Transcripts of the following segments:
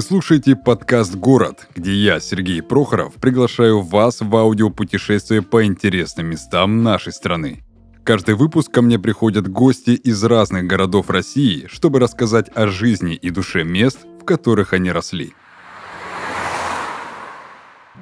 Вы слушаете подкаст «Город», где я, Сергей Прохоров, приглашаю вас в аудиопутешествие по интересным местам нашей страны. Каждый выпуск ко мне приходят гости из разных городов России, чтобы рассказать о жизни и душе мест, в которых они росли.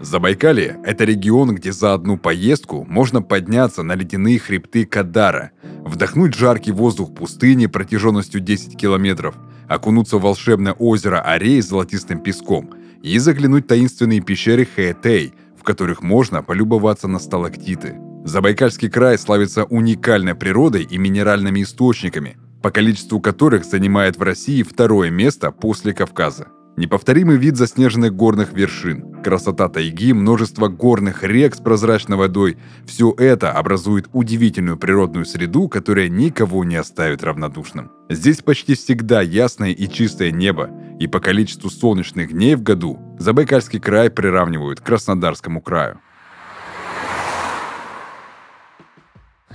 Забайкалье – это регион, где за одну поездку можно подняться на ледяные хребты Кадара, вдохнуть жаркий воздух пустыни протяженностью 10 километров, окунуться в волшебное озеро Арей с золотистым песком и заглянуть в таинственные пещеры Хээтэй, в которых можно полюбоваться на сталактиты. Забайкальский край славится уникальной природой и минеральными источниками, по количеству которых занимает в России второе место после Кавказа. Неповторимый вид заснеженных горных вершин, красота тайги, множество горных рек с прозрачной водой – все это образует удивительную природную среду, которая никого не оставит равнодушным. Здесь почти всегда ясное и чистое небо, и по количеству солнечных дней в году Забайкальский край приравнивают к Краснодарскому краю.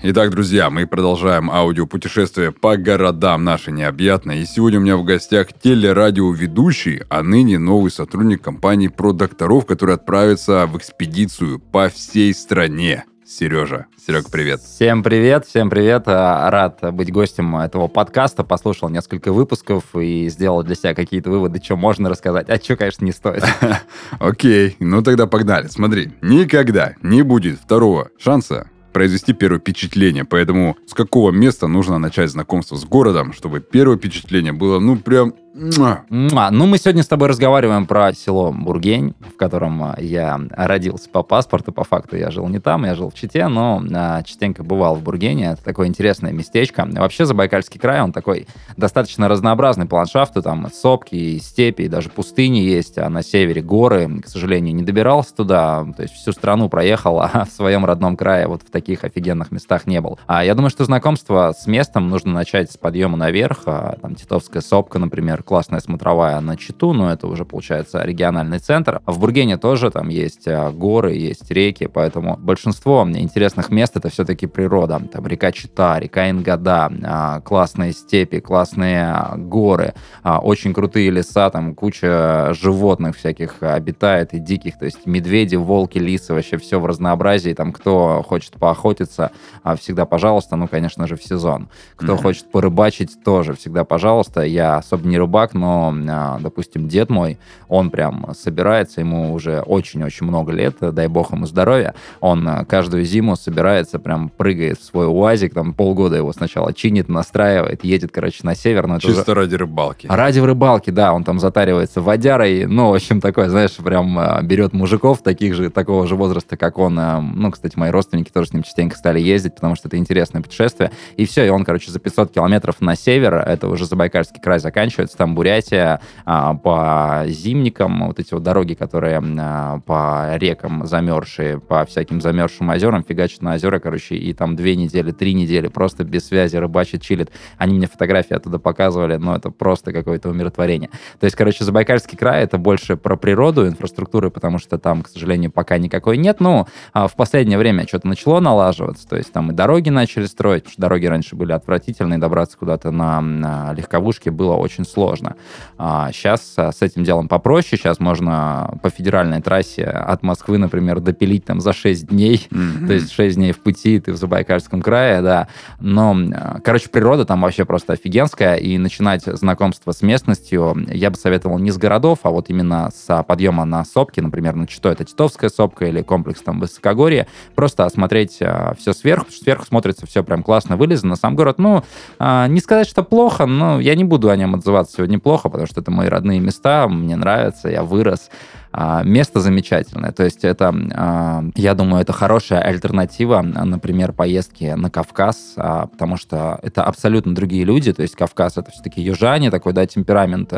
Итак, друзья, мы продолжаем аудиопутешествие по городам нашей необъятной. И сегодня у меня в гостях телерадиоведущий, а ныне новый сотрудник компании про докторов, который отправится в экспедицию по всей стране. Сережа. Серег, привет. Всем привет, всем привет. А, рад быть гостем этого подкаста. Послушал несколько выпусков и сделал для себя какие-то выводы, что можно рассказать, а что, конечно, не стоит. Окей, ну тогда погнали. Смотри, никогда не будет второго шанса произвести первое впечатление. Поэтому с какого места нужно начать знакомство с городом, чтобы первое впечатление было, ну, прям ну, мы сегодня с тобой разговариваем про село Бургень, в котором а, я родился по паспорту. По факту я жил не там, я жил в Чите, но а, частенько бывал в Бургене. Это такое интересное местечко. Вообще, Забайкальский край, он такой достаточно разнообразный по ландшафту. Там сопки, степи, даже пустыни есть, а на севере горы. К сожалению, не добирался туда. То есть всю страну проехал, а в своем родном крае вот в таких офигенных местах не был. А я думаю, что знакомство с местом нужно начать с подъема наверх. Там Титовская сопка, например, классная смотровая на Читу, но это уже получается региональный центр. В Бургене тоже там есть а, горы, есть реки, поэтому большинство интересных мест это все-таки природа. Там река Чита, река Ингада, а, классные степи, классные горы, а, очень крутые леса, там куча животных всяких обитает и диких, то есть медведи, волки, лисы, вообще все в разнообразии. Там кто хочет поохотиться, всегда пожалуйста, ну, конечно же, в сезон. Кто mm-hmm. хочет порыбачить, тоже всегда пожалуйста. Я особо не рыбак, рыбак, но, а, допустим, дед мой, он прям собирается, ему уже очень-очень много лет, дай бог ему здоровья, он а, каждую зиму собирается, прям прыгает в свой УАЗик, там полгода его сначала чинит, настраивает, едет, короче, на север. Но Чисто уже... ради рыбалки. Ради рыбалки, да, он там затаривается водярой, ну, в общем, такой, знаешь, прям а, берет мужиков таких же, такого же возраста, как он, ну, кстати, мои родственники тоже с ним частенько стали ездить, потому что это интересное путешествие, и все, и он, короче, за 500 километров на север, это уже Забайкальский край заканчивается, там Бурятия, а, по зимникам, вот эти вот дороги, которые а, по рекам замерзшие, по всяким замерзшим озерам, фигачат на озера, короче, и там две недели, три недели просто без связи рыбачит, чилит. Они мне фотографии оттуда показывали, но это просто какое-то умиротворение. То есть, короче, Забайкальский край — это больше про природу, инфраструктуры, потому что там, к сожалению, пока никакой нет. Ну, а в последнее время что-то начало налаживаться, то есть там и дороги начали строить, потому что дороги раньше были отвратительные, добраться куда-то на, на легковушке было очень сложно сложно. А сейчас с этим делом попроще. Сейчас можно по федеральной трассе от Москвы, например, допилить там за 6 дней. Mm-hmm. То есть 6 дней в пути, ты в Забайкальском крае, да. Но, короче, природа там вообще просто офигенская. И начинать знакомство с местностью я бы советовал не с городов, а вот именно с подъема на сопки, например, на что это Титовская сопка или комплекс там Высокогорье. Просто осмотреть а, все сверху, потому что сверху смотрится все прям классно вылезано. Сам город, ну, а, не сказать, что плохо, но я не буду о нем отзываться сегодня плохо, потому что это мои родные места, мне нравится, я вырос. А, место замечательное. То есть это, а, я думаю, это хорошая альтернатива, например, поездки на Кавказ, а, потому что это абсолютно другие люди. То есть Кавказ это все-таки южане, такой, да, темперамент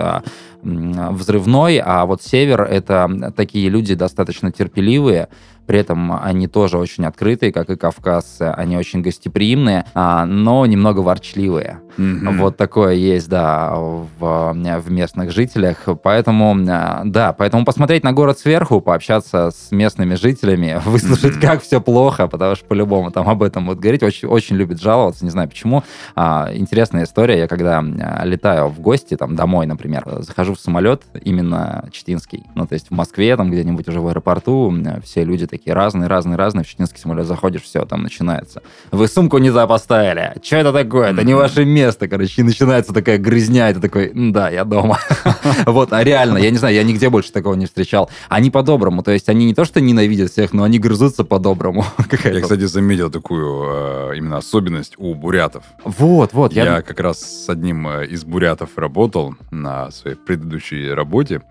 взрывной, а вот север это такие люди достаточно терпеливые, при этом они тоже очень открытые, как и Кавказ, они очень гостеприимные, но немного ворчливые. Mm-hmm. Вот такое есть, да, в, в местных жителях. Поэтому, да, поэтому посмотреть на город сверху, пообщаться с местными жителями, выслушать, как все плохо, потому что по-любому там об этом будут говорить. Очень, очень любит жаловаться, не знаю почему. А, интересная история. Я когда а, летаю в гости, там, домой, например, захожу в самолет, именно читинский. Ну, то есть в Москве, там, где-нибудь уже в аэропорту, все люди такие разные, разные, разные. В читинский самолет заходишь, все, там начинается. Вы сумку не туда поставили. Что это такое? Это не ваше место, короче. И начинается такая грызня, это такой, да, я дома. Вот, а реально, я не знаю, я нигде больше такого не встречал. Они по-доброму, то есть они не то, что ненавидят всех, но они грызутся по-доброму. Я, кстати, заметил такую э, именно особенность у бурятов. Вот, вот. Я как раз с одним э, из бурятов работал на своей предыдущей работе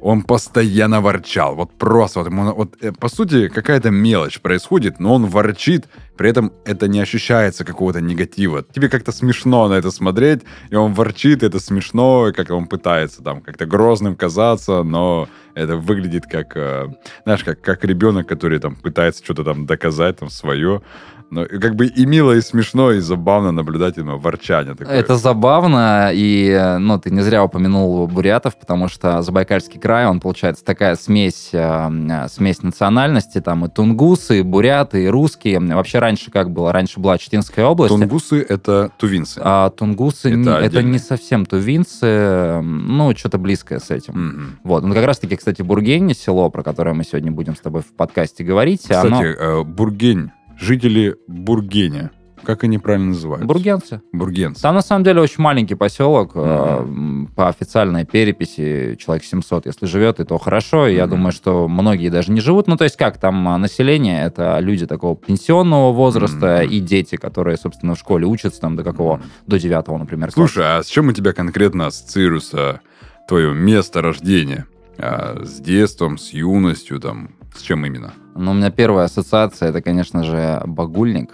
он постоянно ворчал. Вот просто, вот, вот э, по сути, какая-то мелочь происходит, но он ворчит, при этом это не ощущается какого-то негатива. Тебе как-то смешно на это смотреть, и он ворчит, это смешно, как он пытается там как-то грозным казаться, но это выглядит как, э, знаешь, как, как ребенок, который там пытается что-то там доказать, там, свое. Но как бы и мило, и смешно, и забавно наблюдать именно ворчание такое. Это забавно, и ну, ты не зря упомянул бурятов, потому что Забайкальский край, он, получается, такая смесь, э, смесь национальности, там и тунгусы, и буряты, и русские. Вообще раньше как было? Раньше была Читинская область. Тунгусы — это тувинцы. А тунгусы это, не, это не совсем тувинцы, ну, что-то близкое с этим. Mm-hmm. Вот. Ну, как раз-таки, кстати, Бургень, село, про которое мы сегодня будем с тобой в подкасте говорить. Кстати, оно... Э, Бургень жители Бургеня. Как они правильно называются? Бургенцы. Бургенцы. Там на самом деле очень маленький поселок. Mm-hmm. По официальной переписи человек 700, если живет, и то хорошо. Mm-hmm. Я думаю, что многие даже не живут. Ну, то есть как, там а, население, это люди такого пенсионного возраста mm-hmm. и дети, которые, собственно, в школе учатся там до какого? Mm-hmm. До девятого, например. Слушай, класса. а с чем у тебя конкретно ассоциируется твое место рождения? А, с детством, с юностью, там, с чем именно? Ну, у меня первая ассоциация, это, конечно же, багульник.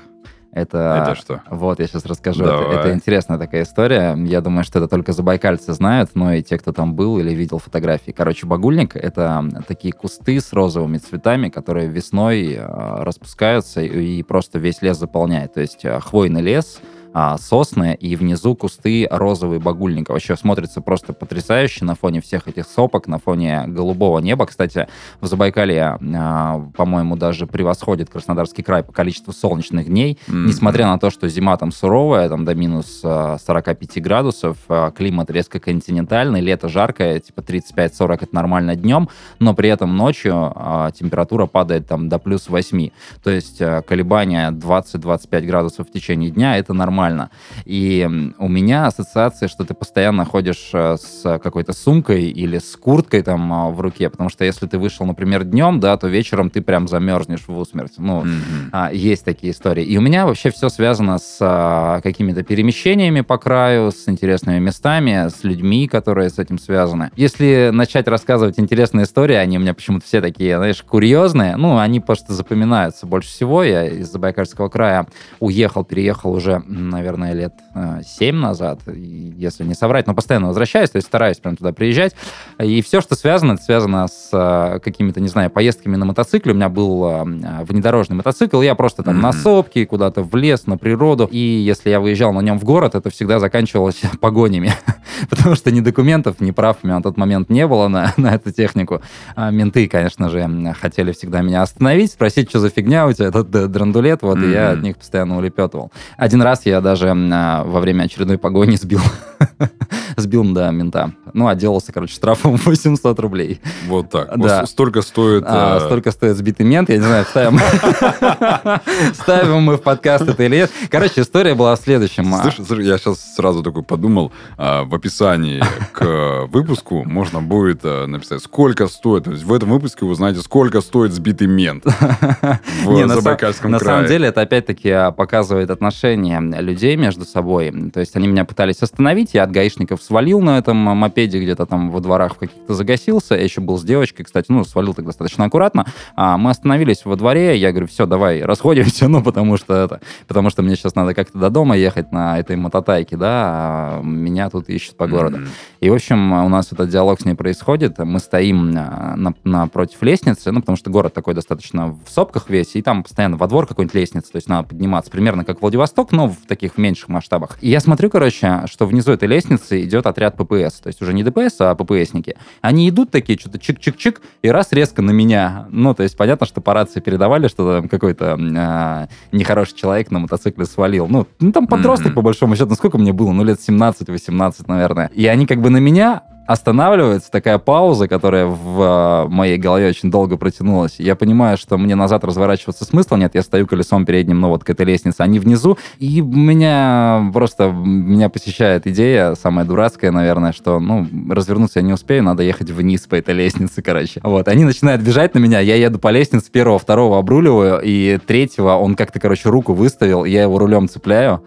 Это, это что? Вот, я сейчас расскажу. Это, это интересная такая история. Я думаю, что это только забайкальцы знают, но и те, кто там был или видел фотографии. Короче, багульник — это такие кусты с розовыми цветами, которые весной э, распускаются и, просто весь лес заполняет. То есть э, хвойный лес — а, сосны, и внизу кусты розовый багульника. Вообще смотрится просто потрясающе на фоне всех этих сопок, на фоне голубого неба. Кстати, в Забайкалье, а, по-моему, даже превосходит Краснодарский край по количеству солнечных дней. Mm-hmm. Несмотря на то, что зима там суровая, там до минус 45 а, градусов, а, климат резко континентальный, лето жаркое, типа 35-40 это нормально днем, но при этом ночью а, температура падает там до плюс 8. То есть а, колебания 20-25 градусов в течение дня это нормально нормально. И у меня ассоциация, что ты постоянно ходишь э, с какой-то сумкой или с курткой там а, в руке, потому что если ты вышел, например, днем, да, то вечером ты прям замерзнешь в усмерть. Ну, mm-hmm. есть такие истории. И у меня вообще все связано с а, какими-то перемещениями по краю, с интересными местами, с людьми, которые с этим связаны. Если начать рассказывать интересные истории, они у меня почему-то все такие, знаешь, курьезные, ну, они просто запоминаются больше всего. Я из Забайкальского края уехал, переехал уже наверное, лет 7 э, назад, если не соврать, но постоянно возвращаюсь, то есть стараюсь прям туда приезжать. И все, что связано, это связано с э, какими-то, не знаю, поездками на мотоцикле. У меня был э, внедорожный мотоцикл, я просто там mm-hmm. на сопки, куда-то в лес, на природу. И если я выезжал на нем в город, это всегда заканчивалось погонями. Потому что ни документов, ни прав у меня на тот момент не было на, на эту технику. А менты, конечно же, хотели всегда меня остановить, спросить, что за фигня у тебя, этот драндулет, вот, mm-hmm. и я от них постоянно улепетывал. Один раз я даже а, во время очередной погони сбил, сбил, да, мента. Ну, отделался, короче, штрафом 800 рублей. Вот так. Да. Столько стоит... А, э... Столько стоит сбитый мент, я не знаю, ставим... ставим мы в подкаст это или нет. Короче, история была в следующем. А. Слышь, я сейчас сразу такой подумал, а, в описании к выпуску можно будет а, написать, сколько стоит. В этом выпуске вы узнаете, сколько стоит сбитый мент в Забайкальском крае. На самом деле это опять-таки а, показывает отношение людей между собой. То есть они меня пытались остановить, я от гаишников свалил на этом мопеде, где-то там во дворах в каких-то загасился. Я еще был с девочкой, кстати, ну, свалил так достаточно аккуратно. А мы остановились во дворе, я говорю, все, давай, расходимся, ну, потому что это, потому что мне сейчас надо как-то до дома ехать на этой мототайке, да, а меня тут ищут по городу. Mm-hmm. И, в общем, у нас этот диалог с ней происходит, мы стоим на, напротив лестницы, ну, потому что город такой достаточно в сопках весь, и там постоянно во двор какой-нибудь лестница, то есть надо подниматься, примерно как Владивосток, но в таких таких меньших масштабах. И я смотрю, короче, что внизу этой лестнице идет отряд ППС. То есть уже не ДПС, а ППСники. Они идут такие, что-то чик-чик-чик, и раз резко на меня. Ну, то есть понятно, что по рации передавали, что там какой-то э, нехороший человек на мотоцикле свалил. Ну, ну там подросток, mm-hmm. по большому счету. Ну, сколько мне было? Ну, лет 17-18, наверное. И они как бы на меня, останавливается такая пауза, которая в э, моей голове очень долго протянулась. Я понимаю, что мне назад разворачиваться смысла нет. Я стою колесом передним, ну вот к этой лестнице, они внизу. И меня просто меня посещает идея, самая дурацкая, наверное, что, ну, развернуться я не успею, надо ехать вниз по этой лестнице, короче. Вот, они начинают бежать на меня, я еду по лестнице, первого, второго обруливаю, и третьего он как-то, короче, руку выставил, я его рулем цепляю.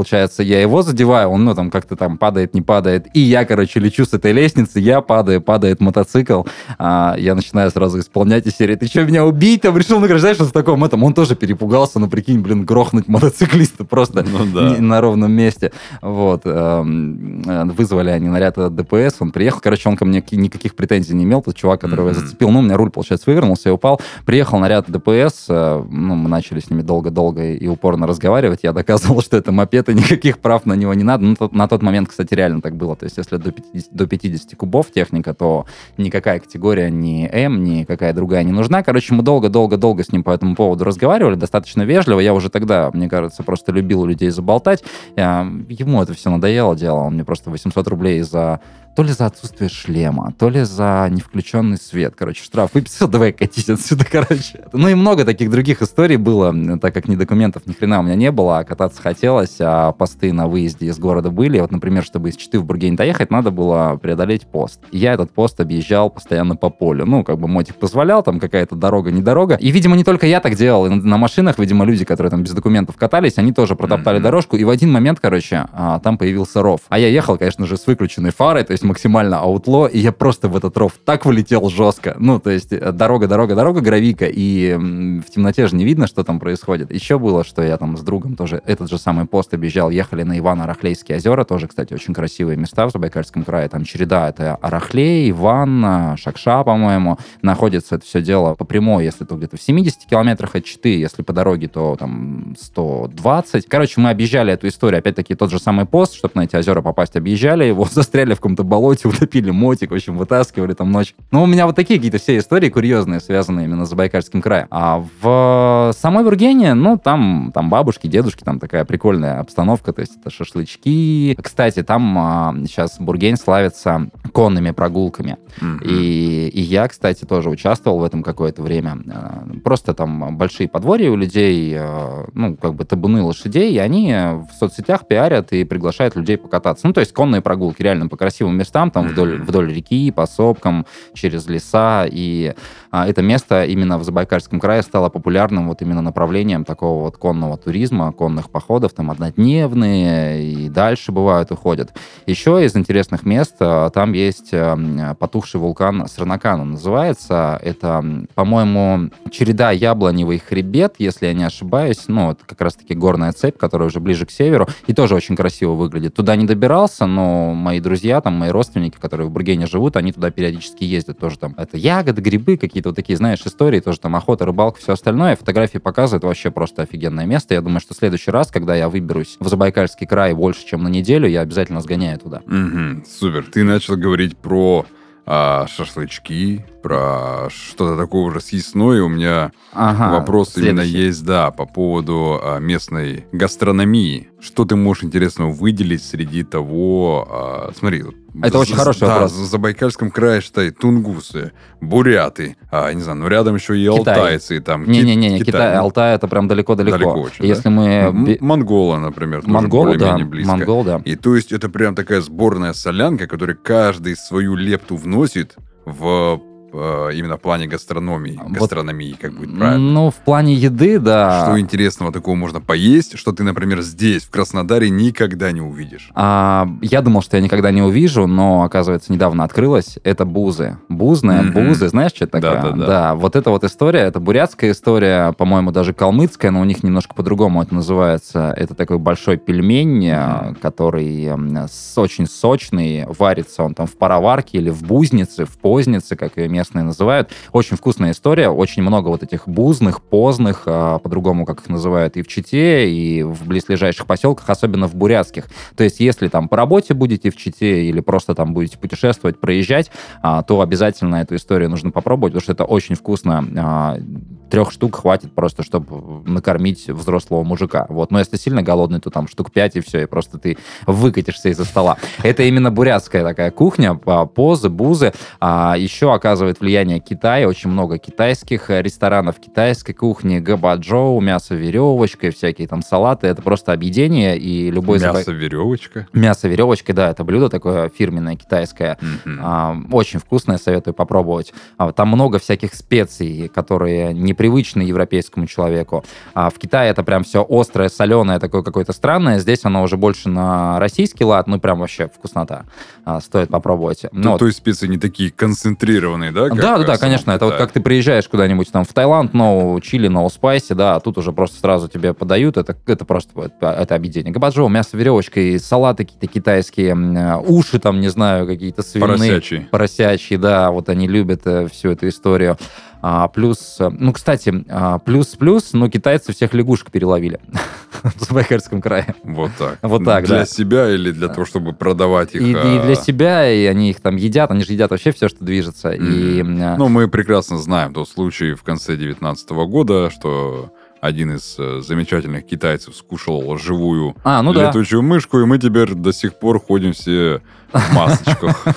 Получается, я его задеваю, он, ну, там, как-то там падает, не падает. И я, короче, лечу с этой лестницы, я падаю, падает мотоцикл. А, я начинаю сразу исполнять из серии, ты что, меня убить? Там решил награждать, что в таком этом. Он тоже перепугался, ну, прикинь, блин, грохнуть мотоциклиста просто ну, да. на ровном месте. Вот. Эм, э, вызвали они наряд от ДПС, он приехал. Короче, он ко мне никаких претензий не имел. Тот чувак, которого mm-hmm. я зацепил, ну, у меня руль, получается, вывернулся и упал. Приехал наряд ДПС, э, ну, мы начали с ними долго-долго и упорно разговаривать. Я доказывал, что это мопед это никаких прав на него не надо. Ну, на тот момент, кстати, реально так было. То есть, если до 50, до 50 кубов техника, то никакая категория, ни М, ни какая другая не нужна. Короче, мы долго-долго-долго с ним по этому поводу разговаривали, достаточно вежливо. Я уже тогда, мне кажется, просто любил людей заболтать. Ему это все надоело дело. Он мне просто 800 рублей за то ли за отсутствие шлема, то ли за невключенный свет. Короче, штраф выписал, давай катись отсюда, короче. Ну и много таких других историй было, так как ни документов, ни хрена у меня не было, а кататься хотелось, а посты на выезде из города были. Вот, например, чтобы из Читы в Бургень доехать, надо было преодолеть пост. И я этот пост объезжал постоянно по полю. Ну, как бы мотик позволял, там какая-то дорога, не дорога. И, видимо, не только я так делал. И на машинах, видимо, люди, которые там без документов катались, они тоже протоптали mm-hmm. дорожку. И в один момент, короче, а, там появился ров. А я ехал, конечно же, с выключенной фарой, то есть есть максимально аутло, и я просто в этот ров так вылетел жестко. Ну, то есть э, дорога, дорога, дорога, гравика, и в темноте же не видно, что там происходит. Еще было, что я там с другом тоже этот же самый пост объезжал, ехали на Ивано-Рахлейские озера, тоже, кстати, очень красивые места в Забайкальском крае, там череда, это Арахлей, Иван, Шакша, по-моему, находится это все дело по прямой, если то где-то в 70 километрах от Читы, если по дороге, то там 120. Короче, мы объезжали эту историю, опять-таки тот же самый пост, чтобы на эти озера попасть, объезжали его, застряли в каком-то болоте, утопили мотик, в общем, вытаскивали там ночь. Ну, у меня вот такие какие-то все истории курьезные, связанные именно с Забайкальским краем. А в самой Бургене, ну, там, там бабушки, дедушки, там такая прикольная обстановка, то есть это шашлычки. Кстати, там а, сейчас Бургень славится конными прогулками. Mm-hmm. И, и я, кстати, тоже участвовал в этом какое-то время. А, просто там большие подворья у людей, а, ну, как бы табуны лошадей, и они в соцсетях пиарят и приглашают людей покататься. Ну, то есть конные прогулки реально по красивым местам, там вдоль, вдоль реки, по сопкам, через леса. И а, это место именно в Забайкальском крае стало популярным вот именно направлением такого вот конного туризма, конных походов, там однодневные и дальше бывают, уходят. Еще из интересных мест а, там есть а, потухший вулкан Сранакан, он называется. Это, по-моему, череда яблоневый хребет, если я не ошибаюсь. Ну, это как раз-таки горная цепь, которая уже ближе к северу, и тоже очень красиво выглядит. Туда не добирался, но мои друзья, там, мои родственники, родственники, которые в Бургене живут, они туда периодически ездят тоже там. Это ягоды, грибы, какие-то вот такие, знаешь, истории, тоже там охота, рыбалка, все остальное. Фотографии показывают вообще просто офигенное место. Я думаю, что в следующий раз, когда я выберусь в Забайкальский край больше, чем на неделю, я обязательно сгоняю туда. Угу, супер. Ты начал говорить про а, шашлычки, про что-то такое уже съестное. У меня ага, вопрос следующий. именно есть, да, по поводу а, местной гастрономии. Что ты можешь интересного выделить среди того... А, смотри, это очень хороший да, вопрос. в Забайкальском крае, считай, тунгусы, буряты, а, не знаю, ну рядом еще и Китай. алтайцы. там. Не-не-не, Китай, Китай, Алтай это прям далеко-далеко. Далеко очень, Если да? мы... Монгола, например, Монгол, да. близко. Монгол, да. И то есть это прям такая сборная солянка, которая каждый свою лепту вносит в именно в плане гастрономии, вот, гастрономии, как будет правильно? Ну, в плане еды, да. Что интересного такого можно поесть, что ты, например, здесь, в Краснодаре, никогда не увидишь? А, я думал, что я никогда не увижу, но, оказывается, недавно открылось. Это бузы. Бузная, Мгм. бузы, знаешь, что это такое? Да-да-да. Да, вот это вот история, это бурятская история, по-моему, даже калмыцкая, но у них немножко по-другому это называется. Это такой большой пельмень, э, который м, с- очень сочный, варится он там в пароварке или в бузнице, в познице, как ее местные называют. Очень вкусная история, очень много вот этих бузных, позных, а, по-другому, как их называют, и в Чите, и в близлежащих поселках, особенно в бурятских. То есть, если там по работе будете в Чите или просто там будете путешествовать, проезжать, а, то обязательно эту историю нужно попробовать, потому что это очень вкусно. А, Трех штук хватит просто, чтобы накормить взрослого мужика. Вот. Но если сильно голодный, то там штук пять и все, и просто ты выкатишься из-за стола. Это именно бурятская такая кухня, по- позы, бузы. А, еще оказывает влияние Китая, очень много китайских э, ресторанов, китайской кухни, габаджоу, мясо веревочкой, всякие там салаты. Это просто объедение, и любой... Мясо веревочка. Мясо веревочкой, да, это блюдо такое фирменное китайское. А, очень вкусное, советую попробовать. А, Там много всяких специй, которые непривычны европейскому человеку. А в Китае это прям все острое, соленое, такое какое-то странное. Здесь оно уже больше на российский лад, ну прям вообще вкуснота. А, Стоит попробовать. Ну, то есть специи не такие концентрированные, да? да, да, да, конечно. Это вот как ты приезжаешь куда-нибудь там в Таиланд, но чили, но спайси, да, а тут уже просто сразу тебе подают. Это, это просто это, это объедение. Габаджоу, мясо веревочкой, салаты какие-то китайские, э, уши там, не знаю, какие-то свиные. Поросячий. Поросячьи, да, вот они любят э, всю эту историю. А, плюс, э, ну, кстати, а, плюс-плюс, ну, китайцы всех лягушек переловили в Забайкальском крае. Вот так. Вот так, Для да. себя или для того, чтобы продавать их? И, и а, для себя, и они их там едят, они же едят вообще все, что движется. И, м, э, Ну, мы прекрасно знаем тот случай в конце 19 года, что один из э, замечательных китайцев скушал живую а, ну да. летучую мышку, и мы теперь до сих пор ходим все в масочках.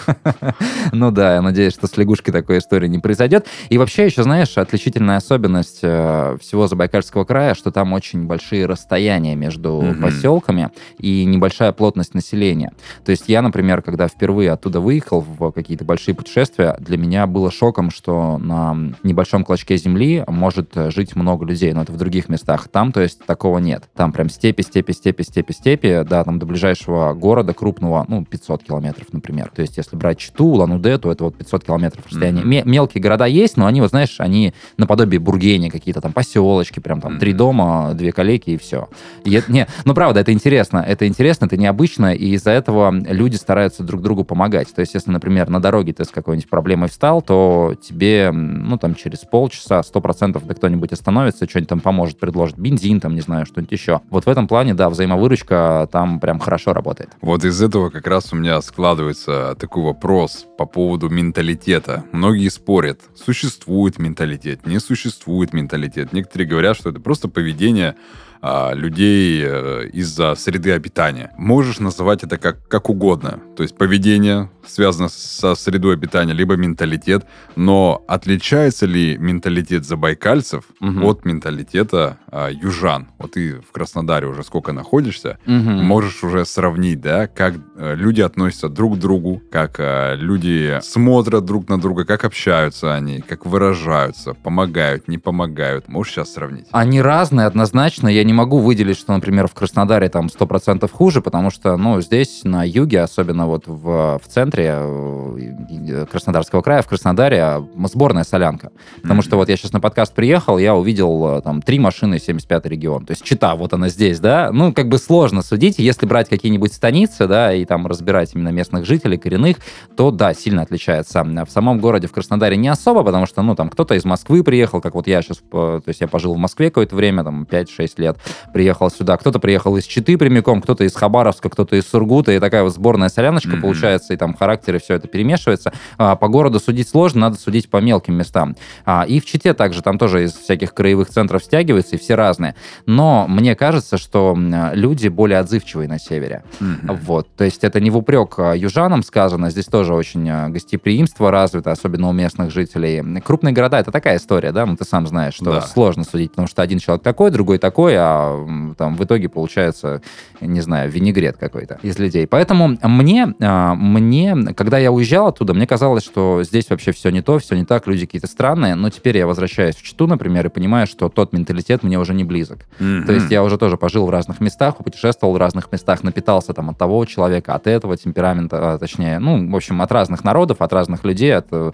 Ну да, я надеюсь, что с лягушкой такой истории не произойдет. И вообще еще, знаешь, отличительная особенность э, всего Забайкальского края, что там очень большие расстояния между поселками и небольшая плотность населения. То есть я, например, когда впервые оттуда выехал в какие-то большие путешествия, для меня было шоком, что на небольшом клочке земли может жить много людей, но это в других местах. Там, то есть, такого нет. Там прям степи, степи, степи, степи, степи, да, там до ближайшего города крупного, ну, 500 километров, например. То есть, если брать Читу, Улан-Удэ, то это вот 500 километров расстояния. Мгм. Ме- мелкие города есть, но они, вот знаешь, они наподобие Бургени какие-то там поселочки, прям там три Мгм. дома, две калеки и все. И это- не, ну правда, это интересно, это интересно, это необычно, и из-за этого люди стараются друг другу помогать. То есть, если, например, на дороге ты с какой-нибудь проблемой встал, то тебе, ну там через полчаса, сто процентов да кто-нибудь остановится, что-нибудь там поможет, предложит бензин, там, не знаю, что-нибудь еще. Вот в этом плане, да, взаимовыручка там прям хорошо работает. Вот из этого как раз у меня складывается такой вопрос по поводу менталитета. Многие спорят, существует менталитет, не существует менталитет. Некоторые говорят, что это просто поведение а, людей э, из-за среды обитания. Можешь называть это как, как угодно. То есть поведение связано со средой обитания, либо менталитет. Но отличается ли менталитет забайкальцев Мгм. от менталитета а, южан? Вот ты в Краснодаре уже сколько находишься, Мгм. можешь уже сравнить, да, как э, люди относятся друг к другу, как э, люди смотрят друг на друга, как общаются они, как выражаются, помогают, не помогают. Можешь сейчас сравнить? Они разные, однозначно. Я не могу выделить, что, например, в Краснодаре там 100% хуже, потому что, ну, здесь, на юге, особенно вот в, в центре э, Краснодарского края, в Краснодаре, э, сборная солянка. Потому Мгм. что вот я сейчас на подкаст приехал, я увидел там три машины 75 регион. То есть Чита, вот она здесь, да. Ну, как бы сложно судить. Если брать какие-нибудь станицы, да, и там разбирать именно местных жителей, коренных, то да, сильно отличается. В самом городе, в Краснодаре, не особо, потому что, ну, там кто-то из Москвы приехал, как вот я сейчас, то есть я пожил в Москве какое-то время, там 5-6 лет, приехал сюда. Кто-то приехал из Читы прямиком, кто-то из Хабаровска, кто-то из Сургута, и такая вот сборная соляночка Мгм. получается, и там характеры, все это перемешивается. А, по городу судить сложно, надо судить по мелким местам. А, и в Чите также, там тоже из всяких краевых центров стягиваются, и все разные. Но мне кажется, что люди более отзывчивые на севере. Мгм. Вот, то есть это не в упрек а, южанам сказано, здесь тоже очень а, гостеприимство развито, особенно у местных жителей. Крупные города — это такая история, да, ну ты сам знаешь, что Да. сложно судить, потому что один человек такой, другой такой, а там в итоге получается, не знаю, винегрет какой-то из людей. Поэтому мне, а, мне, когда я уезжал оттуда, мне казалось, что здесь вообще все не то, все не так, люди какие-то странные, но теперь я возвращаюсь в Читу, например, и понимаю, что тот менталитет мне уже не близок. Мгм. То есть я уже тоже пожил в разных местах, путешествовал в разных местах, напитался там от того человека, от этого темперамента, а, точнее, ну, в общем, от разных народов, от разных людей, от э,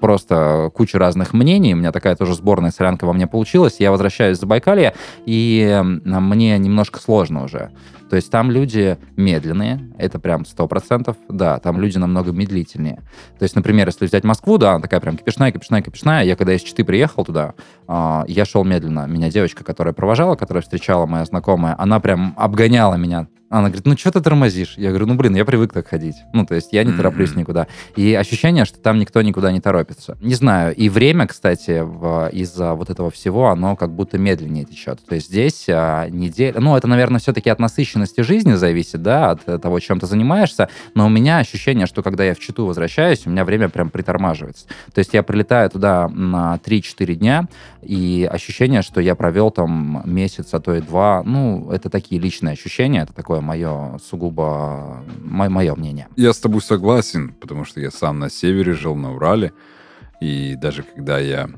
просто кучи разных мнений. У меня такая тоже сборная солянка во мне получилась. Я возвращаюсь в Забайкалье, и э, мне немножко сложно уже. То есть там люди медленные, это прям 100%, да, там люди намного медлительнее. То есть, например, если взять Москву, да, она такая прям кипишная, кипишная, кипишная. Я когда из Читы приехал туда, а, я шел медленно. Меня девочка, которая провожала, которая встречала моя знакомая, она прям обгоняла меня. Она говорит, ну что ты тормозишь? Я говорю, ну блин, я привык так ходить. Ну, то есть я не тороплюсь никуда. И ощущение, что там никто никуда не торопится. Не знаю. И время, кстати, из-за вот этого всего, оно как будто медленнее течет. То есть здесь а, неделя... Ну, это, наверное, все-таки от насыщенности жизни зависит, да, от э, того, чем ты занимаешься. Но у меня ощущение, что когда я в Читу возвращаюсь, у меня время прям притормаживается. То есть я прилетаю туда на 3-4 дня, и ощущение, что я провел там месяц, а то и два. Ну, это такие личные ощущения, это такое мое сугубо... мое мнение. Я с тобой согласен, потому что я сам на севере жил, на Урале. И даже когда я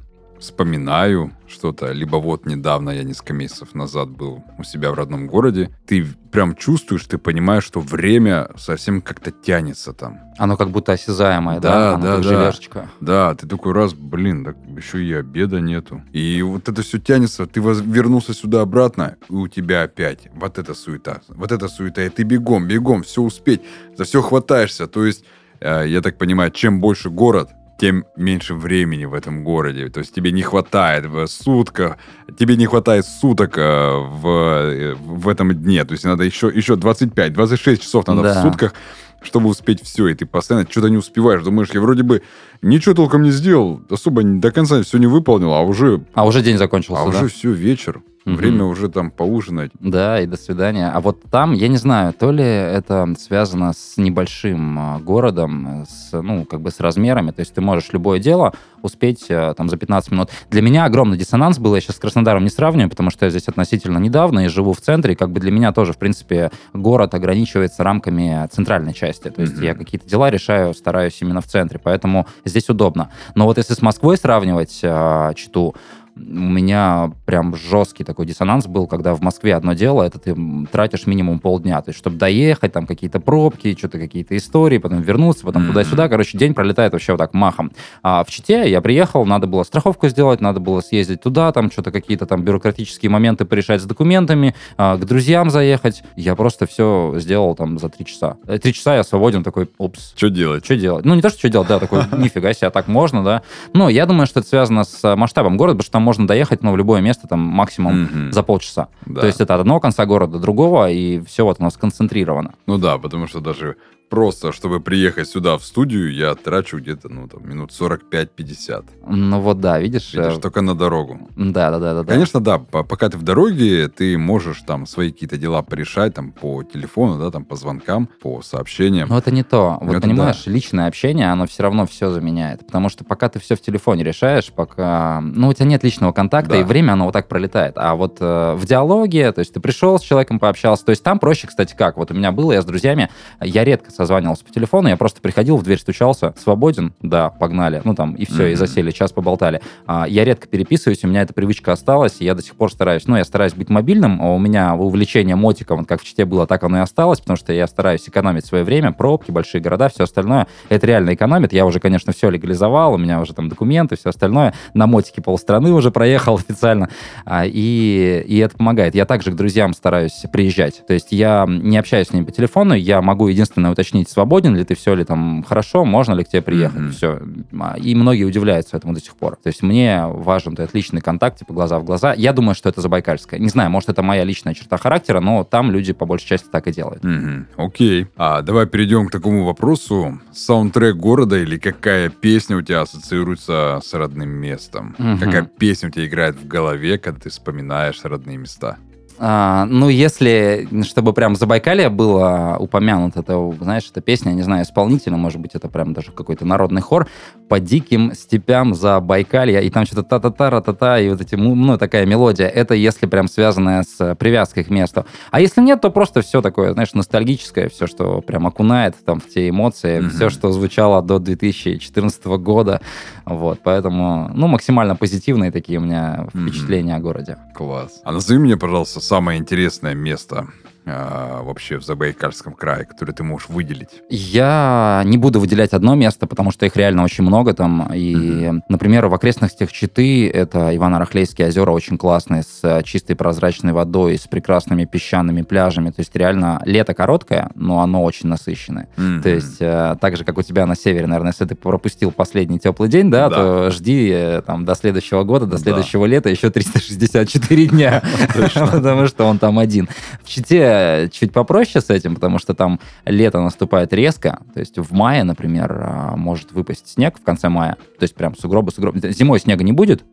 вспоминаю что-то, либо вот недавно, я несколько месяцев назад был у себя в родном городе, ты прям чувствуешь, ты понимаешь, что время совсем как-то тянется там. Оно как будто осязаемое, да? Да, Оно да, да. желешечка. Да, ты такой раз, блин, так еще и обеда нету. И вот это все тянется, ты воз- вернулся сюда обратно, и у тебя опять вот эта суета, вот эта суета, и ты бегом, бегом, все успеть, за все хватаешься. То есть, э, я так понимаю, чем больше город, тем меньше времени в этом городе. То есть тебе не хватает в сутках, тебе не хватает суток э, в, э, в этом дне. То есть надо еще, еще 25-26 часов надо Да. в сутках, чтобы успеть все. И ты постоянно что-то не успеваешь. Думаешь, я вроде бы ничего толком не сделал, особо до конца все не выполнил, а уже, А уже день закончился, а да? уже все, вечер. Мгм. Время уже там поужинать. Да, и до свидания. А вот там, я не знаю, то ли это связано с небольшим а, городом, с, ну, как бы с размерами, то есть ты можешь любое дело успеть а, там за 15 минут. Для меня огромный диссонанс был, я сейчас с Краснодаром не сравниваю, потому что я здесь относительно недавно и живу в центре, и как бы для меня тоже, в принципе, город ограничивается рамками центральной части, то есть Мгм. я какие-то дела решаю, стараюсь именно в центре, поэтому здесь удобно. Но вот если с Москвой сравнивать а, Читу, у меня прям жесткий такой диссонанс был, когда в Москве одно дело, это ты тратишь минимум полдня. То есть, чтобы доехать, там какие-то пробки, что-то какие-то истории, потом вернуться, потом Мгм. туда-сюда. Короче, день пролетает вообще вот так махом. А в Чите я приехал, надо было страховку сделать, надо было съездить туда, там что-то какие-то там бюрократические моменты порешать с документами, а, к друзьям заехать. Я просто все сделал там за три часа. Э, Три часа я свободен, такой, упс, Что делать? что делать? Ну, не то, что что делать, да, такой, нифига себе, а так можно, да. Но я думаю, что это связано с масштабом города, потому что там можно доехать, ну, в любое место, там, максимум Мгм. за полчаса. Да. То есть это от одного конца города до другого, и все вот у нас сконцентрировано. Ну да, потому что даже просто, чтобы приехать сюда в студию, я трачу где-то, ну, там, минут 45-50. Ну вот да, видишь? Видишь, э, только на дорогу. Да, да, да, да. да. Конечно, да, по- пока ты в дороге, ты можешь там свои какие-то дела порешать, там, по телефону, да, там, по звонкам, по сообщениям. Но это не то. Вот Это понимаешь, личное общение, оно все равно все заменяет. Потому что пока ты все в телефоне решаешь, пока... Ну, у тебя нет личного контакта, Да. и время, оно вот так пролетает. А вот э, в диалоге, то есть ты пришел с человеком, пообщался. То есть там проще, кстати, как? Вот у меня было, я с друзьями, я редко созванивался по телефону, я просто приходил, в дверь стучался, свободен, да, погнали. Ну, там, и все, и Мгм. засели, час поболтали. А, я редко переписываюсь, у меня эта привычка осталась, и я до сих пор стараюсь, ну, я стараюсь быть мобильным, а у меня увлечение мотиком, вот как в Чите было, так оно и осталось, потому что я стараюсь экономить свое время, пробки, большие города, все остальное. Это реально экономит. Я уже, конечно, все легализовал, у меня уже там документы, все остальное. На мотике полстраны уже проехал официально. А, и, и это помогает. Я также к друзьям стараюсь приезжать. То есть я не общаюсь с ними по телефону, я могу единственное уточнить, свободен ли ты, все ли там хорошо, можно ли к тебе приехать. Мгм. Все. И многие удивляются этому до сих пор. То есть мне важен этот личный контакт, типа глаза в глаза. Я думаю, что это забайкальское. Не знаю, может, это моя личная черта характера, но там люди по большей части так и делают. Мгм, Окей. А давай перейдем к такому вопросу. Саундтрек города или какая песня у тебя ассоциируется с родным местом? Мгм. Какая песня у тебя играет в голове, когда ты вспоминаешь родные места? А, ну, если, чтобы прям Забайкалье было упомянуто, это, знаешь, эта песня, не знаю, исполнителя, может быть, это прям даже какой-то народный хор, по диким степям за Байкалья, и там что-то та-та-та, та-та, и вот эти, ну, такая мелодия. Это если прям связанная с привязкой к месту. А если нет, то просто все такое, знаешь, ностальгическое, все, что прям окунает там в те эмоции, mm-hmm. все, что звучало до 2014 года. Вот, поэтому, ну, максимально позитивные такие у меня впечатления mm-hmm. о городе. Класс. А назови мне, пожалуйста, самое интересное место а, вообще в Забайкальском крае, который ты можешь выделить? Я не буду выделять одно место, потому что их реально очень много там. И, mm-hmm. например, в окрестностях Читы это Ивано-Рахлейские озера очень классные, с чистой прозрачной водой, с прекрасными песчаными пляжами. То есть реально лето короткое, но оно очень насыщенное. Mm-hmm. То есть э, так же, как у тебя на севере, наверное, если ты пропустил последний теплый день, да, да. то жди э, там до следующего года, до следующего да. лета еще 364 дня, потому что он там один. В Чите чуть попроще с этим, потому что там лето наступает резко. То есть в мае, например, а, может выпасть снег в конце мая. То есть прям сугробы, сугробы. Зимой снега не будет,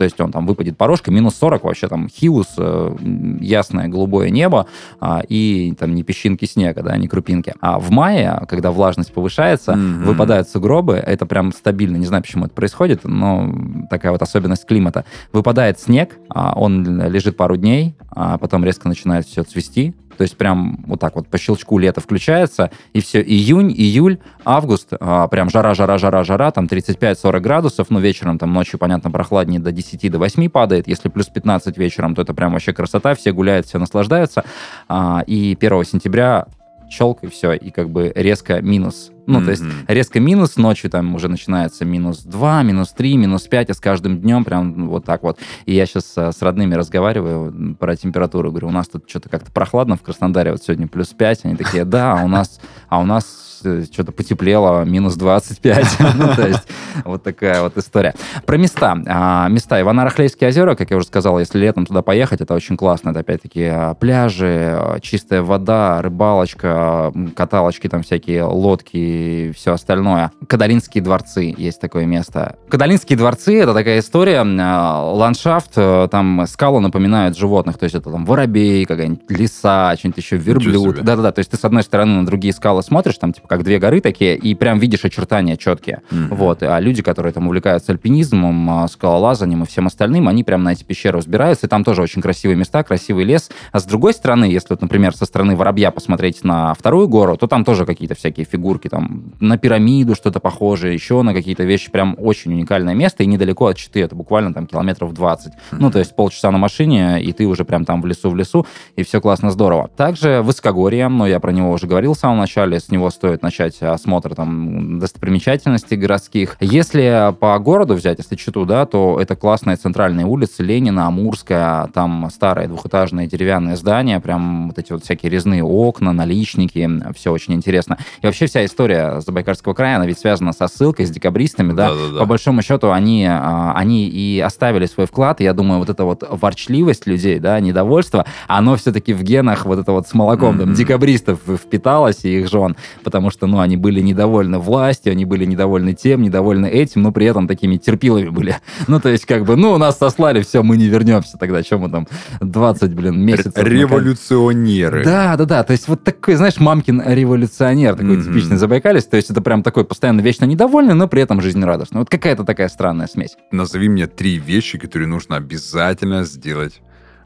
то есть он там выпадет порошка, минус 40 вообще там хиус, э, ясное голубое небо а, и там не песчинки снега, да, не крупинки. А в мае, когда влажность повышается, mm-hmm. выпадают сугробы, это прям стабильно, не знаю, почему это происходит, но такая вот особенность климата. Выпадает снег, а он лежит пару дней, а потом резко начинает все цвести, то есть прям вот так вот по щелчку лето включается, и все, июнь, июль, август, а, прям жара, жара, жара, жара, там 35-40 градусов, ну вечером там ночью, понятно, прохладнее до 10, до 8 падает, если плюс 15 вечером, то это прям вообще красота, все гуляют, все наслаждаются, а, и 1 сентября щелк, и все, и как бы резко минус. Ну, mm-hmm. то есть резко минус, ночью там уже начинается минус 2, минус 3, минус 5, а с каждым днем прям вот так вот. И я сейчас с родными разговариваю про температуру, говорю, у нас тут что-то как-то прохладно в Краснодаре, вот сегодня плюс 5, они такие, да, а у нас, а у нас Э, что-то потеплело, минус 25. ну, то есть вот такая вот история. Про места. А, места. Ивано-Рахлейские озера, как я уже сказал, если летом туда поехать, это очень классно. Это опять-таки а, пляжи, чистая вода, рыбалочка, каталочки там всякие, лодки и все остальное. Кадалинские дворцы есть такое место. Кадалинские дворцы — это такая история. А, ландшафт, э, там скалы напоминают животных. То есть это там воробей, какая-нибудь лиса, что-нибудь еще, верблюд. Да-да-да. То есть ты с одной стороны на другие скалы смотришь, там типа как две горы такие, и прям видишь очертания четкие. Mm-hmm. Вот. А люди, которые там увлекаются альпинизмом, а, скалолазанием и всем остальным, они прям на эти пещеры взбираются, и там тоже очень красивые места, красивый лес. А с другой стороны, если вот, например, со стороны Воробья посмотреть на вторую гору, то там тоже какие-то всякие фигурки, там на пирамиду что-то похожее, еще на какие-то вещи, прям очень уникальное место, и недалеко от Читы, это буквально там километров 20. Mm-hmm. Ну, то есть полчаса на машине, и ты уже прям там в лесу в лесу, и все классно здорово. Также Высокогорье, но я про него уже говорил в самом начале, с него стоит стоит начать осмотр там достопримечательностей городских. Если по городу взять, если Читу, да, то это классные центральные улицы, Ленина, Амурская, там старые двухэтажные деревянные здания, прям вот эти вот всякие резные окна, наличники, все очень интересно. И вообще вся история Забайкальского края, она ведь связана со ссылкой, с декабристами, да, Да-да-да. по большому счету они, а, они и оставили свой вклад, и я думаю, вот эта вот ворчливость людей, да, недовольство, оно все-таки в генах вот это вот с молоком mm-hmm. там, декабристов впиталось и их жен, потому что, ну, они были недовольны властью, они были недовольны тем, недовольны этим, но при этом такими терпилами были. Ну, то есть, как бы, ну, нас сослали, все, мы не вернемся тогда, чем мы там 20, блин, месяцев. Революционеры. Да, да, да, то есть вот такой, знаешь, мамкин революционер, такой mm-hmm. типичный забайкалец, то есть это прям такой постоянно вечно недовольный, но при этом жизнерадостный. Вот какая-то такая странная смесь. Назови мне три вещи, которые нужно обязательно сделать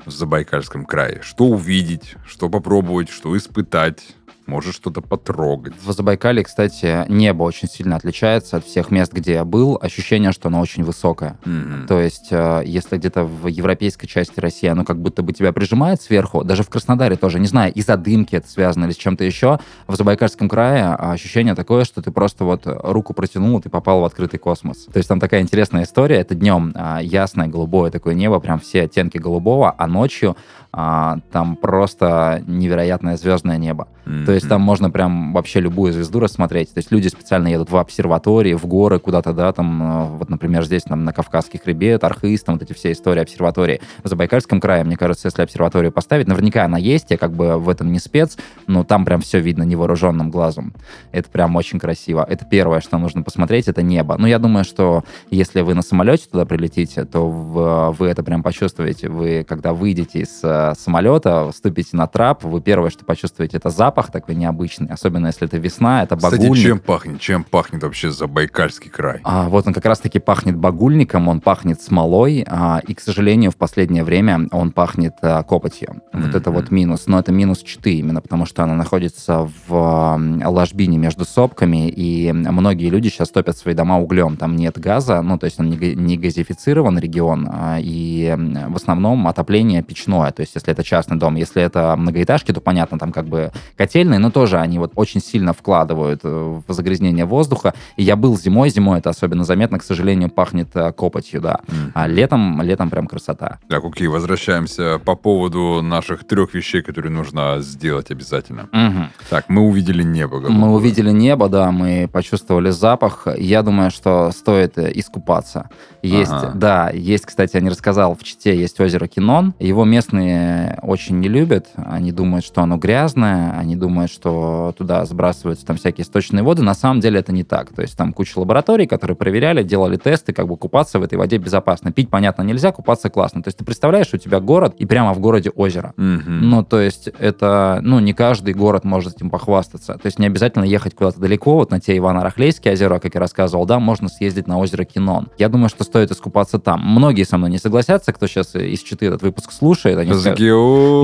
в Забайкальском крае. Что увидеть, что попробовать, что испытать, может что-то потрогать. В Забайкале, кстати, небо очень сильно отличается от всех мест, где я был. Ощущение, что оно очень высокое. Mm-hmm. То есть, э, если где-то в европейской части России оно как будто бы тебя прижимает сверху, даже в Краснодаре тоже, не знаю, из-за дымки это связано или с чем-то еще, в Забайкальском крае ощущение такое, что ты просто вот руку протянул, ты попал в открытый космос. То есть там такая интересная история. Это днем а, ясное, голубое такое небо, прям все оттенки голубого, а ночью а, там просто невероятное звездное небо. То есть там можно прям вообще любую звезду рассмотреть. То есть люди специально едут в обсерватории, в горы куда-то, да, там, э, вот, например, здесь там на Кавказский хребет, Архыз, там вот эти все истории обсерватории. В Забайкальском крае, мне кажется, если обсерваторию поставить, наверняка она есть, я как бы в этом не спец, но там прям все видно невооруженным глазом. Это прям очень красиво. Это первое, что нужно посмотреть, это небо. Ну, я думаю, что если вы на самолете туда прилетите, то вы это прям почувствуете. Вы, когда выйдете из э, самолета, вступите на трап, вы первое, что почувствуете, это запах такой необычный, особенно если это весна, это багульник. Кстати, чем пахнет? Чем пахнет вообще Забайкальский край? А, вот он как раз-таки пахнет багульником, он пахнет смолой, а, и, к сожалению, в последнее время он пахнет а, копотью. Mm-hmm. Вот это вот минус. Но это минус читы именно, потому что она находится в ложбине между сопками, и многие люди сейчас топят свои дома углем. Там нет газа, ну, то есть он не, не газифицирован регион, а, и в основном отопление печное. То есть если это частный дом, если это многоэтажки, то понятно, там как бы котельные, но тоже они вот очень сильно вкладывают э, в загрязнение воздуха. И я был зимой, зимой это особенно заметно, к сожалению, пахнет э, копотью, да. А летом, летом прям красота. Так, окей, возвращаемся по поводу наших трех вещей, которые нужно сделать обязательно. Mm-hmm. Так, мы увидели небо. Мы увидели небо, да, мы почувствовали запах. Я думаю, что стоит э, искупаться. Есть, ага. да, есть, кстати, я не рассказал, в Чите есть озеро Кинон. Его местные очень не любят. Они думают, что оно грязное, они думают, что туда сбрасываются там всякие сточные воды. На самом деле это не так. То есть там куча лабораторий, которые проверяли, делали тесты, как бы купаться в этой воде безопасно. Пить, понятно, нельзя, купаться классно. То есть ты представляешь, у тебя город, и прямо в городе озеро. Угу. Ну, то есть это, ну, не каждый город может этим похвастаться. То есть не обязательно ехать куда-то далеко, вот на те Ивано-Рахлейские озера, как я рассказывал, да, можно съездить на озеро Кинон. Я думаю, что стоит искупаться там. Многие со мной не согласятся, кто сейчас из Читы этот выпуск слушает. Они скажут,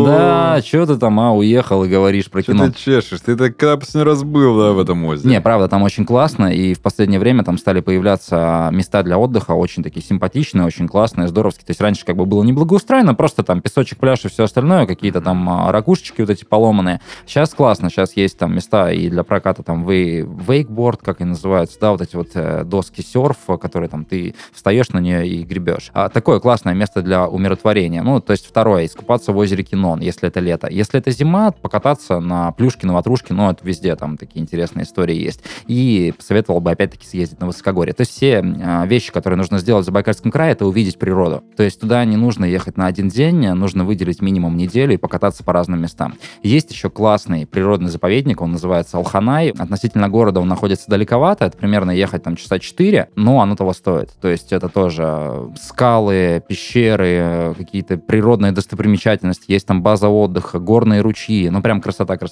да, что ты там, а, уехал и говоришь про что кино. ты чешешь? Ты так когда последний раз был, да, в этом озере? Не, правда, там очень классно, и в последнее время там стали появляться места для отдыха очень такие симпатичные, очень классные, здоровские. То есть раньше как бы было не благоустроено, просто там песочек, пляж и все остальное, какие-то там а, ракушечки вот эти поломанные. Сейчас классно, сейчас есть там места и для проката там вы вейкборд, как они называются, да, вот эти вот э, доски серф, которые там ты встаешь на нее и гребешь. А, такое классное место для умиротворения. Ну, то есть второе, искупаться в озере Кинон, если это лето. Если это зима, покататься на плюшке, на ватрушке, ну, это везде там такие интересные истории есть. И посоветовал бы опять-таки съездить на Высокогорье. То есть все а, вещи, которые нужно сделать в Забайкальском крае, это увидеть природу. То есть туда не нужно ехать на один день, нужно выделить минимум неделю и покататься по разным местам. Есть еще классный природный заповедник, он называется Алханай. Относительно города он находится далековато, это примерно ехать там часа 4, но оно того стоит. То есть это тоже скалы, пещеры, какие-то природные достопримечательности, есть там база отдыха, горные ручьи, ну прям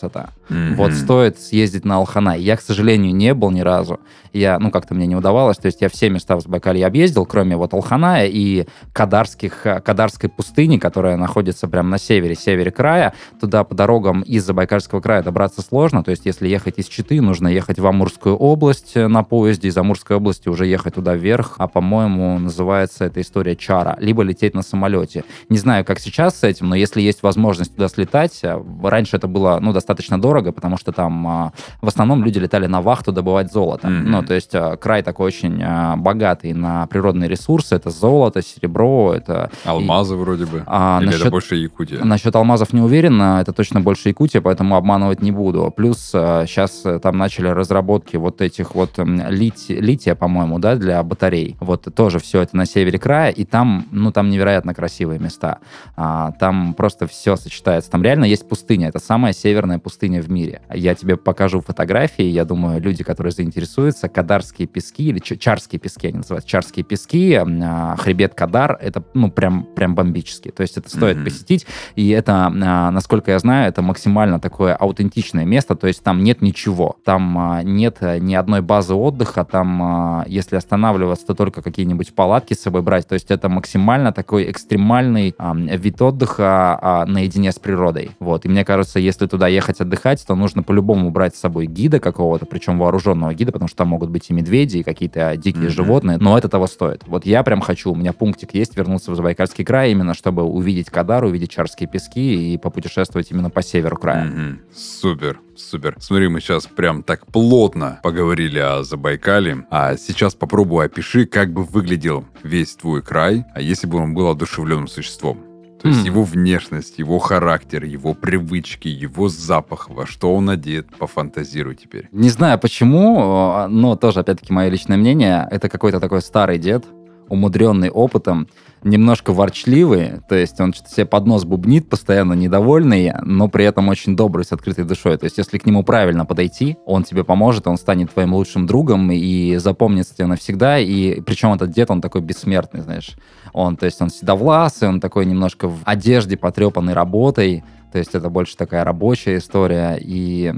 красота-красота. Mm-hmm. Вот стоит съездить на Алханай. Я, к сожалению, не был ни разу. Я, ну как-то мне не удавалось, то есть я все места в Забайкалье объездил, кроме вот Алханая и Кадарских, Кадарской пустыни, которая находится прямо на севере, севере края. Туда по дорогам из Забайкальского края добраться сложно, то есть если ехать из Читы, нужно ехать в Амурскую область на поезде, из Амурской области уже ехать туда вверх, а, по-моему, называется эта история Чара, либо лететь на самолете. Не знаю, как сейчас с этим, но если есть возможность туда слетать, э, раньше это было, ну, достаточно дорого, потому что там а, в основном люди летали на вахту добывать золото. Mm-hmm. Ну, то есть а, край такой очень а, богатый на природные ресурсы, это золото, серебро, это... Алмазы вроде бы. А, Или насчет... это больше Якутия? Насчет алмазов не уверен, это точно больше Якутия, поэтому обманывать не буду. Плюс сейчас э, там начали разработки вот этих вот лити... лития, по-моему, да, для батарей. Вот тоже все это на севере края, и там, ну, там невероятно красивые места. А, там просто все сочетается. Там реально есть пустыня. Это самая северная пустыня в мире. Я тебе покажу фотографии. Я думаю, люди, которые заинтересуются, Кадарские пески или Чарские пески они называют. Чарские пески, а, хребет Кадар, это, ну, прям, прям бомбически. То есть это стоит mm-hmm. посетить. И это, а, насколько я знаю, это максимально такое аутентичное место. То есть там нет ничего. Там а, нет ни одной базы отдыха. Там, если останавливаться, то только какие-нибудь палатки с собой брать. То есть это максимально такой экстремальный вид отдыха наедине с природой. Вот. И мне кажется, если туда ехать отдыхать, то нужно по-любому брать с собой гида какого-то, причем вооруженного гида, потому что там могут быть и медведи, и какие-то дикие mm-hmm. животные, но это того стоит. Вот я прям хочу, у меня пунктик есть, вернуться в Забайкальский край, именно чтобы увидеть Кадар, увидеть Чарские пески и попутешествовать именно по северу края. Mm-hmm. Супер. Супер. Смотри, мы сейчас прям так плотно поговорили о Забайкале, а сейчас попробуй опиши, как бы выглядел весь твой край, а если бы он был одушевленным существом. То есть М. его внешность, его характер, его привычки, его запах, во что он одет, пофантазируй теперь. Не знаю почему, э, но тоже, опять-таки, мое личное мнение, это какой-то такой старый дед, умудренный опытом, немножко ворчливый, то есть он что-то себе под нос бубнит, постоянно недовольный, но при этом очень добрый, с открытой душой. То есть если к нему правильно подойти, он тебе поможет, он станет твоим лучшим другом и запомнится тебе навсегда. И причем этот дед, он такой бессмертный, знаешь. Он, то есть он седовласый, он такой немножко в одежде, потрепанной работой, то есть это больше такая рабочая история и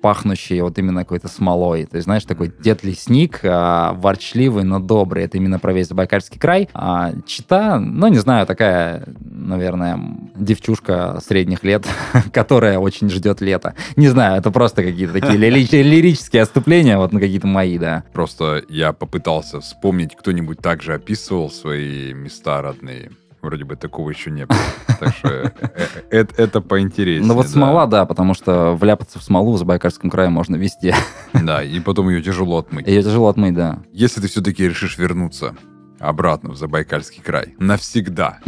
пахнущая вот именно какой-то смолой. То есть, знаешь, такой дед-лесник, а, ворчливый, но добрый. Это именно про весь Забайкальский край. А Чита, ну, не знаю, такая, наверное, девчушка средних лет, которая очень ждет лета. Не знаю, это просто какие-то такие лири- лирические отступления, вот на какие-то мои, да. Просто я попытался вспомнить, кто-нибудь также описывал свои места родные. Вроде бы такого еще не было. Так что э, э, э, это поинтереснее. Ну вот смола, да, потому что вляпаться в смолу в Забайкальском крае можно везде. Да, и потом ее тяжело отмыть. Ее тяжело отмыть, да. Если ты все-таки решишь вернуться обратно в Забайкальский край навсегда.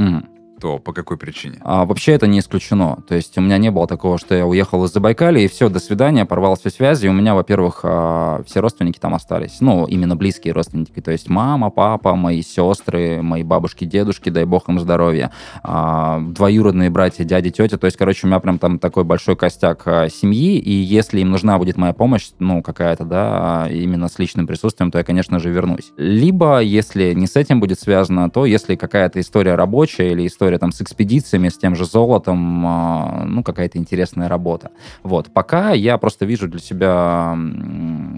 То по какой причине? А, вообще это не исключено. То есть у меня не было такого, что я уехал из Забайкалья, и все, до свидания, порвал все связи. У меня, во-первых, а, все родственники там остались. Ну, именно близкие родственники. То есть мама, папа, мои сестры, мои бабушки, дедушки, дай бог им здоровья. а, двоюродные братья, дяди, тетя. То есть, короче, у меня прям там такой большой костяк а, семьи, и если им нужна будет моя помощь, ну, какая-то, да, именно с личным присутствием, то я, конечно же, вернусь. Либо, если не с этим будет связано, то если какая-то история рабочая или история там с экспедициями, с тем же золотом, а, ну, какая-то интересная работа. Вот. Пока я просто вижу для себя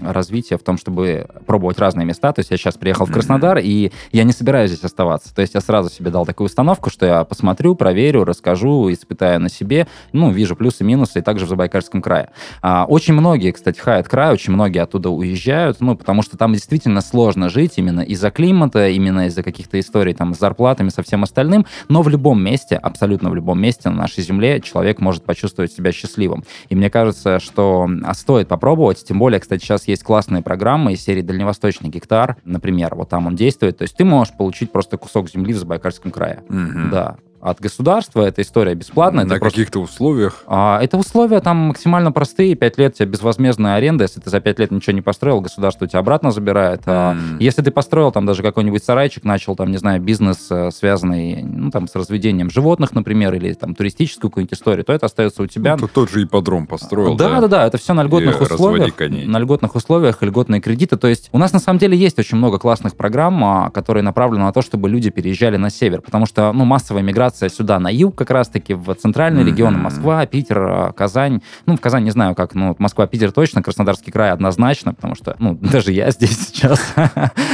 развитие в том, чтобы пробовать разные места. То есть я сейчас приехал в. Краснодар, и я не собираюсь здесь оставаться. То есть я сразу себе дал такую установку, что я посмотрю, проверю, расскажу, испытаю на себе, ну, вижу плюсы, минусы, и также в Забайкальском крае. А, очень многие, кстати, хаят край, очень многие оттуда уезжают, ну, потому что там действительно сложно жить именно из-за климата, именно из-за каких-то историй там с зарплатами, со всем остальным, но в любом месте, абсолютно в любом месте на нашей земле человек может почувствовать себя счастливым. И мне кажется, что а, стоит попробовать, тем более, кстати, сейчас есть классные программы из серии «Дальневосточный гектар», например, вот там он действует, то есть ты можешь получить просто кусок земли в Забайкальском крае. Мгм. Да. От государства эта история бесплатная. На ты просто- каких-то условиях. а, Это условия там максимально простые. Пять лет тебе безвозмездная аренда. Если ты за пять лет ничего не построил, государство тебя обратно забирает. А. Если ты построил там даже какой-нибудь сарайчик, начал там, не знаю, бизнес, э, связанный ну, там, с разведением животных, например, или там туристическую какую-нибудь историю, то это остается у тебя. Ну, то тот же ипподром построил, да, да, да, это все на льготных условиях. коней. На льготных условиях льготные кредиты. То есть у нас на самом деле есть очень много классных программ, а, которые направлены на то, чтобы люди переезжали на север. Потому что ну, массовая миграция сюда на юг как раз-таки, в центральные Мгм. регионы, Москва, Питер, а, Казань. Ну, в Казань не знаю как, но Москва, Питер точно, Краснодарский край однозначно, потому что, ну, даже я здесь сейчас.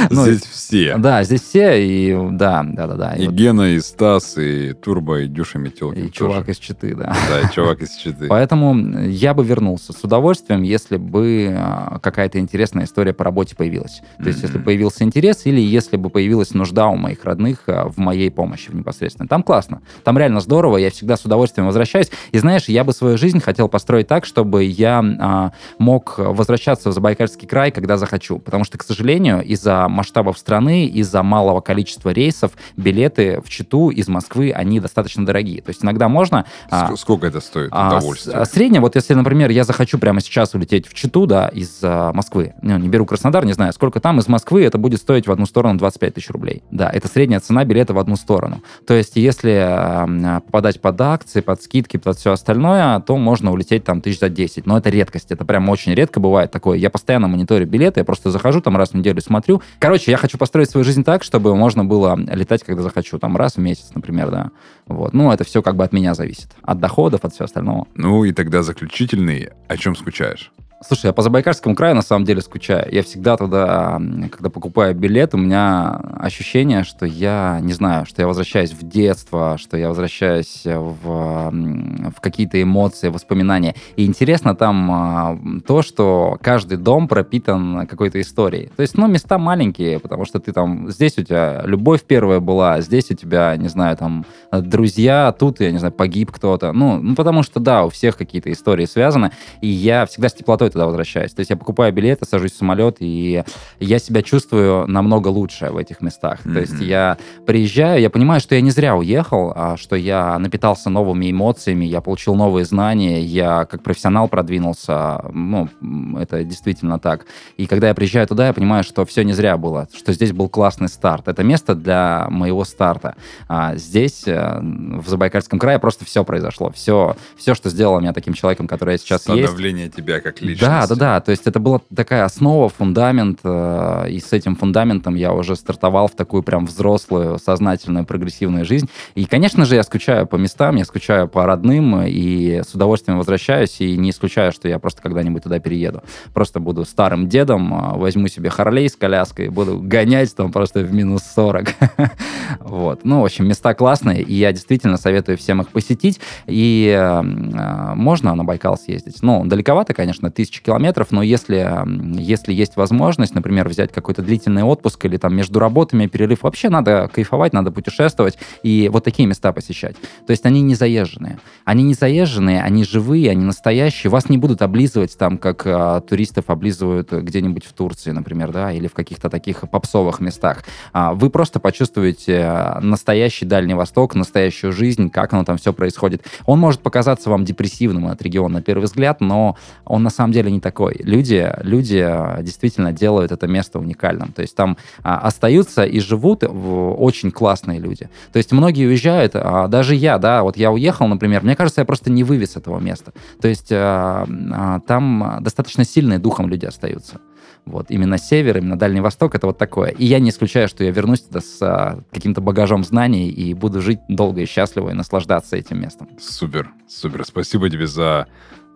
Ну, Здесь все. Да, здесь все, и да, да, да, да. И Гена, и Стас, и Турбо, и Дюша Метелкин. и чувак из Читы, да. Да, и чувак из Читы. Поэтому я бы вернулся с удовольствием, если бы а, какая-то интересная история по работе появилась. То есть, если появился интерес, или если бы появилась нужда у моих родных а, в моей помощи в непосредственно. Там классно. Там реально здорово, я всегда с удовольствием возвращаюсь. И знаешь, я бы свою жизнь хотел построить так, чтобы я а, мог возвращаться в Забайкальский край, когда захочу. Потому что, к сожалению, из-за масштабов страны, из-за малого количества рейсов, билеты в Читу из Москвы, они достаточно дорогие. То есть иногда можно... а, Ск- Сколько это стоит? а, Удовольствие. а среднее, вот если, например, я захочу прямо сейчас улететь в Читу, да, из а, Москвы, ну, не беру Краснодар, не знаю, сколько там, из Москвы это будет стоить в одну сторону 25 тысяч рублей. Да, это средняя цена билета в одну сторону. То есть, если а, м, попадать под акции, под скидки, под все остальное, то можно улететь там тысяч за 10. Но это редкость, это прям очень редко бывает такое. Я постоянно мониторю билеты, я просто захожу там раз в неделю, смотрю. Короче, я хочу построить свою жизнь так, чтобы можно было летать, когда захочу, там раз в месяц, например, да. Вот. Ну, это все как бы от меня зависит. От доходов, от всего остального. Ну и тогда заключительный. О чем скучаешь? Слушай, я по Забайкальскому краю на самом деле скучаю. Я всегда туда, когда покупаю билет, у меня ощущение, что я, не знаю, что я возвращаюсь в детство, что я возвращаюсь в, в какие-то эмоции, воспоминания. И интересно там а, то, что каждый дом пропитан какой-то историей. То есть, ну, места маленькие, потому что ты там, здесь у тебя любовь первая была, здесь у тебя, не знаю, там, друзья, тут, я не знаю, погиб кто-то. Ну, ну потому что, да, у всех какие-то истории связаны. И я всегда с теплотой туда возвращаюсь. То есть я покупаю билеты, сажусь в самолет, и я себя чувствую намного лучше в этих местах. Mm-hmm. То есть я приезжаю, я понимаю, что я не зря уехал, а что я напитался новыми эмоциями, я получил новые знания, я как профессионал продвинулся. Ну, это действительно так. И когда я приезжаю туда, я понимаю, что все не зря было, что здесь был классный старт. Это место для моего старта. А здесь, э, в Забайкальском крае, просто все произошло. Все, все, что сделало меня таким человеком, который я сейчас Становление есть. Становление тебя как личности. Да, да, да. То есть это была такая основа, фундамент, э, и с этим фундаментом я уже стартовал в такую прям взрослую, сознательную, прогрессивную жизнь. И, конечно же, я скучаю по местам, я скучаю по родным, и с удовольствием возвращаюсь, и не исключаю, что я просто когда-нибудь туда перееду. Просто буду старым дедом, э, возьму себе Харлей с коляской, буду гонять там просто в минус 40. Вот. Ну, в общем, места классные, и я действительно советую всем их посетить. И э, можно на Байкал съездить. Ну, далековато, конечно, тысячи километров, но если, если есть возможность, например, взять какой-то длительный отпуск или там между работами перерыв, вообще надо кайфовать, надо путешествовать и вот такие места посещать. То есть они не заезженные. Они не заезженные, они живые, они настоящие. Вас не будут облизывать там, как а, туристов облизывают где-нибудь в Турции, например, да, или в каких-то таких попсовых местах. А, вы просто почувствуете настоящий Дальний Восток, настоящую жизнь, как оно там все происходит. Он может показаться вам депрессивным от региона на первый взгляд, но он на самом деле не такой. Люди, люди а, действительно делают это место уникальным. То есть там а, остаются и живут очень классные люди. То есть многие уезжают, а даже я, да, вот я уехал, например, мне кажется, я просто не вывез этого места. То есть а, а, там достаточно сильные духом люди остаются. Вот, именно север, именно Дальний Восток, это вот такое. И я не исключаю, что я вернусь туда с а, каким-то багажом знаний и буду жить долго и счастливо и наслаждаться этим местом. Супер, супер. Спасибо тебе за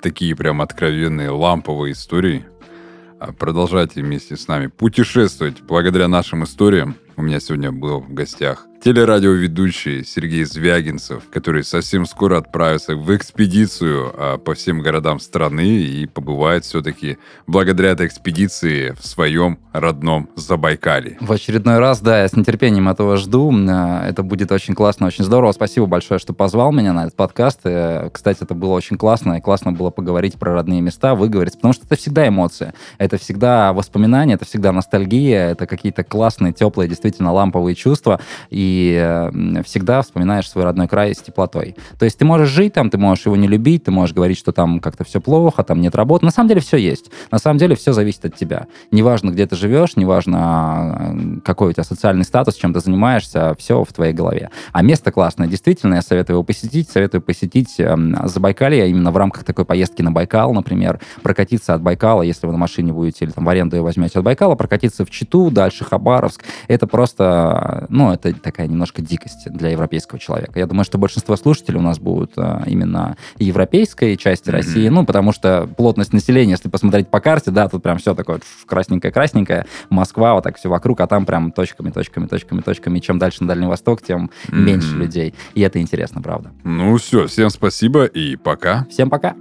такие прям откровенные ламповые истории. А, продолжайте вместе с нами путешествовать благодаря нашим историям. У меня сегодня был в гостях телерадиоведущий Сергей Звягинцев, который совсем скоро отправится в экспедицию а, по всем городам страны и побывает все-таки благодаря этой экспедиции в своем родном Забайкале. В очередной раз, да, я с нетерпением этого жду. А, это будет очень классно, очень здорово. Спасибо большое, что позвал меня на этот подкаст. Э, кстати, это было очень классно, и классно было поговорить про родные места, выговорить, потому что это всегда эмоции, это всегда воспоминания, это всегда ностальгия, это какие-то классные, теплые, действительно ламповые чувства. И всегда вспоминаешь свой родной край с теплотой. То есть ты можешь жить там, ты можешь его не любить, ты можешь говорить, что там как-то все плохо, там нет работы. На самом деле все есть. На самом деле все зависит от тебя. Неважно, где ты живешь, неважно, какой у тебя социальный статус, чем ты занимаешься, все в твоей голове. А место классное. Действительно, я советую его посетить. Советую посетить Забайкалье именно в рамках такой поездки на Байкал, например, прокатиться от Байкала, если вы на машине будете или там в аренду возьмете от Байкала, прокатиться в Читу, дальше Хабаровск. Это просто, ну, это такая такая немножко дикость для европейского человека. Я думаю, что большинство слушателей у нас будут а, именно европейской части mm-hmm. России, ну, потому что плотность населения, если посмотреть по карте, да, тут прям все такое красненькое-красненькое, Москва, вот так все вокруг, а там прям точками, точками, точками, точками. И чем дальше на Дальний Восток, тем mm-hmm. меньше людей. И это интересно, правда. Ну все, всем спасибо и пока. Всем пока.